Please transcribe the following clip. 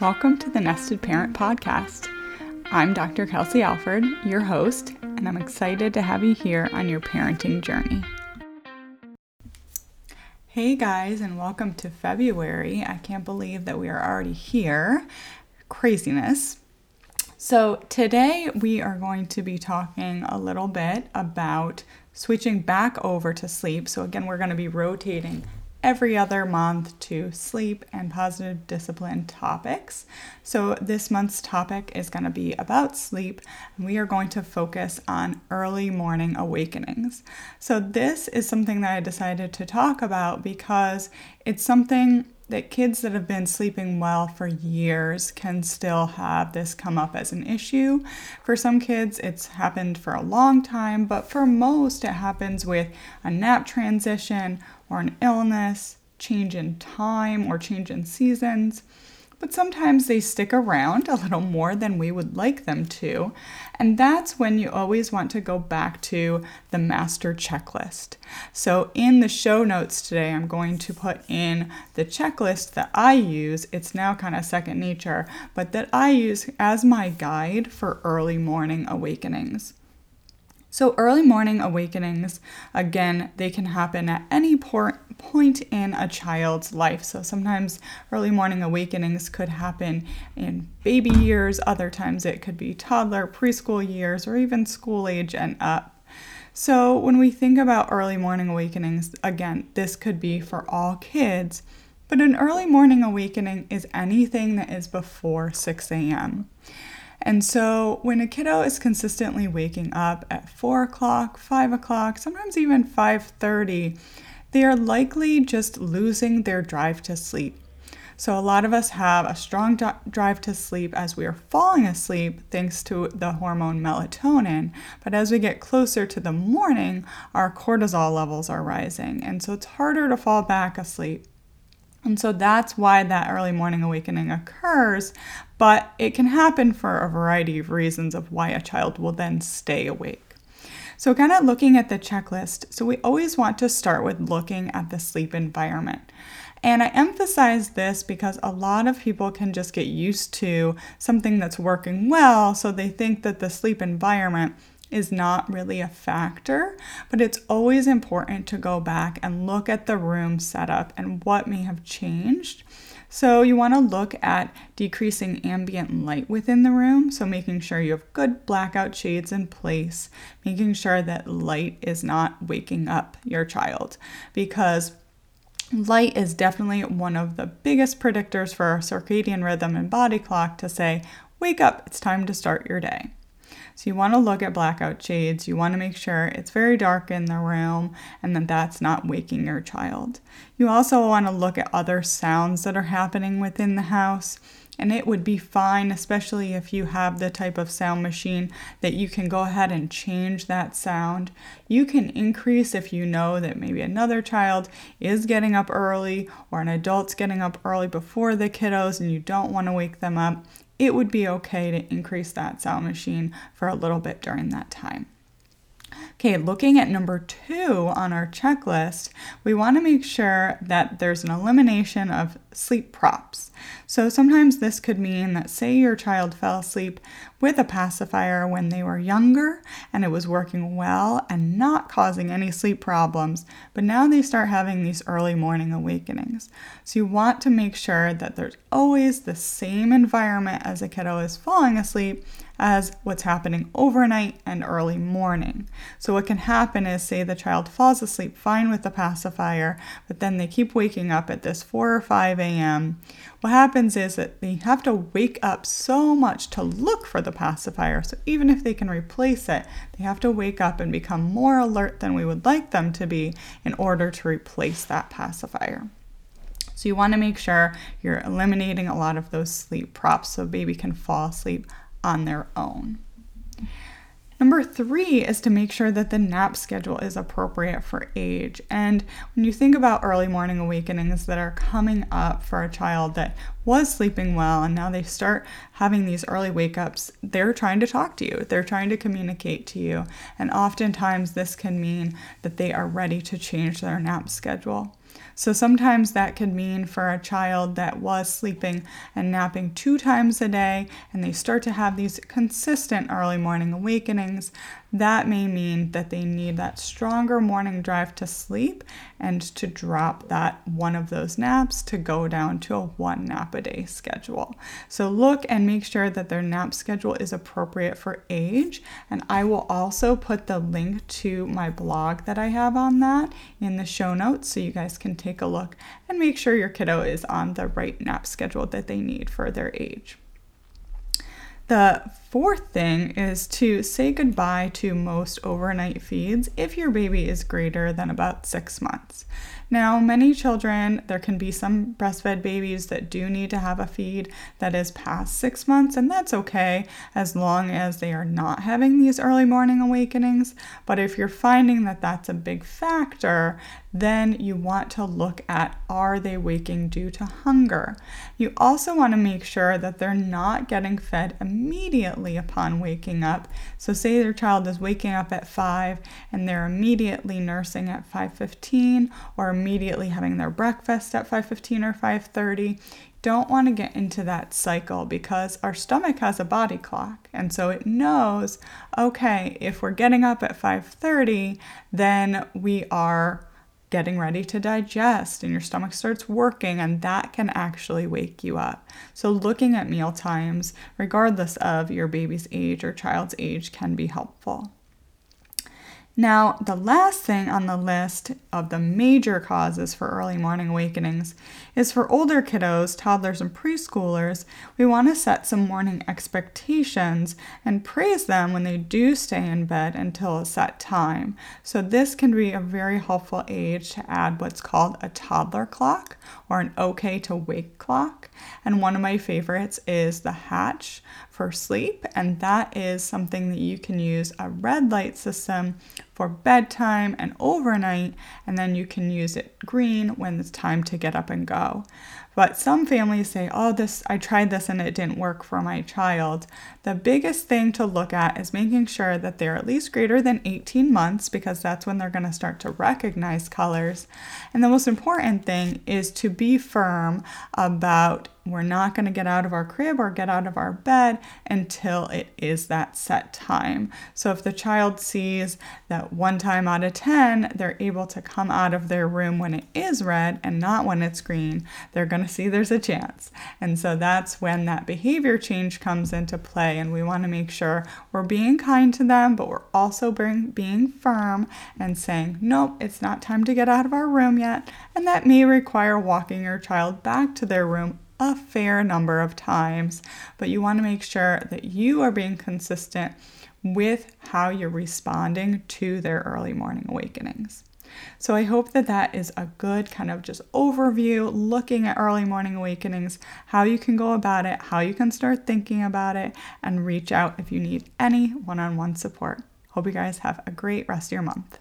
Welcome to the Nested Parent Podcast. I'm Dr. Kelsey Alford, your host, and I'm excited to have you here on your parenting journey. Hey guys, and welcome to February. I can't believe that we are already here. Craziness. So, today we are going to be talking a little bit about switching back over to sleep. So, again, we're going to be rotating every other month to sleep and positive discipline topics. So, this month's topic is going to be about sleep, and we are going to focus on early morning awakenings. So, this is something that I decided to talk about because it's something that kids that have been sleeping well for years can still have this come up as an issue. For some kids, it's happened for a long time, but for most, it happens with a nap transition or an illness, change in time, or change in seasons but sometimes they stick around a little more than we would like them to. And that's when you always want to go back to the master checklist. So, in the show notes today, I'm going to put in the checklist that I use. It's now kind of second nature, but that I use as my guide for early morning awakenings. So, early morning awakenings, again, they can happen at any por- point in a child's life. So, sometimes early morning awakenings could happen in baby years, other times it could be toddler, preschool years, or even school age and up. So, when we think about early morning awakenings, again, this could be for all kids, but an early morning awakening is anything that is before 6 a.m. And so when a kiddo is consistently waking up at 4 o'clock, 5 o'clock, sometimes even 5:30, they are likely just losing their drive to sleep. So, a lot of us have a strong drive to sleep as we are falling asleep thanks to the hormone melatonin. But as we get closer to the morning, our cortisol levels are rising. And so, it's harder to fall back asleep. And so that's why that early morning awakening occurs, but it can happen for a variety of reasons of why a child will then stay awake. So, kind of looking at the checklist, so we always want to start with looking at the sleep environment. And I emphasize this because a lot of people can just get used to something that's working well, so they think that the sleep environment is not really a factor, but it's always important to go back and look at the room setup and what may have changed. So, you want to look at decreasing ambient light within the room. So, making sure you have good blackout shades in place, making sure that light is not waking up your child because light is definitely one of the biggest predictors for our circadian rhythm and body clock to say, wake up, it's time to start your day. So you want to look at blackout shades. You want to make sure it's very dark in the room and that that's not waking your child. You also want to look at other sounds that are happening within the house. And it would be fine, especially if you have the type of sound machine that you can go ahead and change that sound. You can increase if you know that maybe another child is getting up early or an adult's getting up early before the kiddos and you don't want to wake them up it would be okay to increase that sound machine for a little bit during that time. Okay, looking at number two on our checklist, we want to make sure that there's an elimination of sleep props. So sometimes this could mean that, say, your child fell asleep with a pacifier when they were younger and it was working well and not causing any sleep problems, but now they start having these early morning awakenings. So you want to make sure that there's always the same environment as a kiddo is falling asleep as what's happening overnight and early morning. So, what can happen is, say, the child falls asleep fine with the pacifier, but then they keep waking up at this 4 or 5 a.m. What happens is that they have to wake up so much to look for the pacifier. So, even if they can replace it, they have to wake up and become more alert than we would like them to be in order to replace that pacifier. So, you want to make sure you're eliminating a lot of those sleep props so baby can fall asleep on their own. Number three is to make sure that the nap schedule is appropriate for age. And when you think about early morning awakenings that are coming up for a child that was sleeping well and now they start having these early wake ups, they're trying to talk to you, they're trying to communicate to you. And oftentimes, this can mean that they are ready to change their nap schedule. So sometimes that could mean for a child that was sleeping and napping two times a day and they start to have these consistent early morning awakenings, that may mean that they need that stronger morning drive to sleep and to drop that one of those naps to go down to a one nap a day schedule. So look and make sure that their nap schedule is appropriate for age. And I will also put the link to my blog that I have on that in the show notes so you guys can take a look and make sure your kiddo is on the right nap schedule that they need for their age. The fourth thing is to say goodbye to most overnight feeds if your baby is greater than about six months. Now, many children, there can be some breastfed babies that do need to have a feed that is past six months, and that's okay as long as they are not having these early morning awakenings. But if you're finding that that's a big factor, then you want to look at are they waking due to hunger? You also want to make sure that they're not getting fed immediately upon waking up. So say their child is waking up at 5 and they're immediately nursing at 5:15 or immediately having their breakfast at 5:15 or 5:30 don't want to get into that cycle because our stomach has a body clock and so it knows okay if we're getting up at 5:30 then we are getting ready to digest and your stomach starts working and that can actually wake you up. So looking at meal times regardless of your baby's age or child's age can be helpful. Now, the last thing on the list of the major causes for early morning awakenings is for older kiddos, toddlers, and preschoolers. We want to set some morning expectations and praise them when they do stay in bed until a set time. So, this can be a very helpful age to add what's called a toddler clock or an okay to wake clock. And one of my favorites is the Hatch for sleep, and that is something that you can use a red light system for bedtime and overnight, and then you can use it green when it's time to get up and go. But some families say, oh, this, I tried this and it didn't work for my child. The biggest thing to look at is making sure that they're at least greater than 18 months because that's when they're going to start to recognize colors. And the most important thing is to be firm about we're not going to get out of our crib or get out of our bed until it is that set time. So if the child sees that one time out of 10, they're able to come out of their room when it is red and not when it's green, they're going to see there's a chance. And so that's when that behavior change comes into play. And we want to make sure we're being kind to them, but we're also being, being firm and saying, nope, it's not time to get out of our room yet. And that may require walking your child back to their room a fair number of times, but you want to make sure that you are being consistent with how you're responding to their early morning awakenings. So I hope that that is a good kind of just overview looking at early morning awakenings, how you can go about it, how you can start thinking about it, and reach out if you need any one on one support. Hope you guys have a great rest of your month.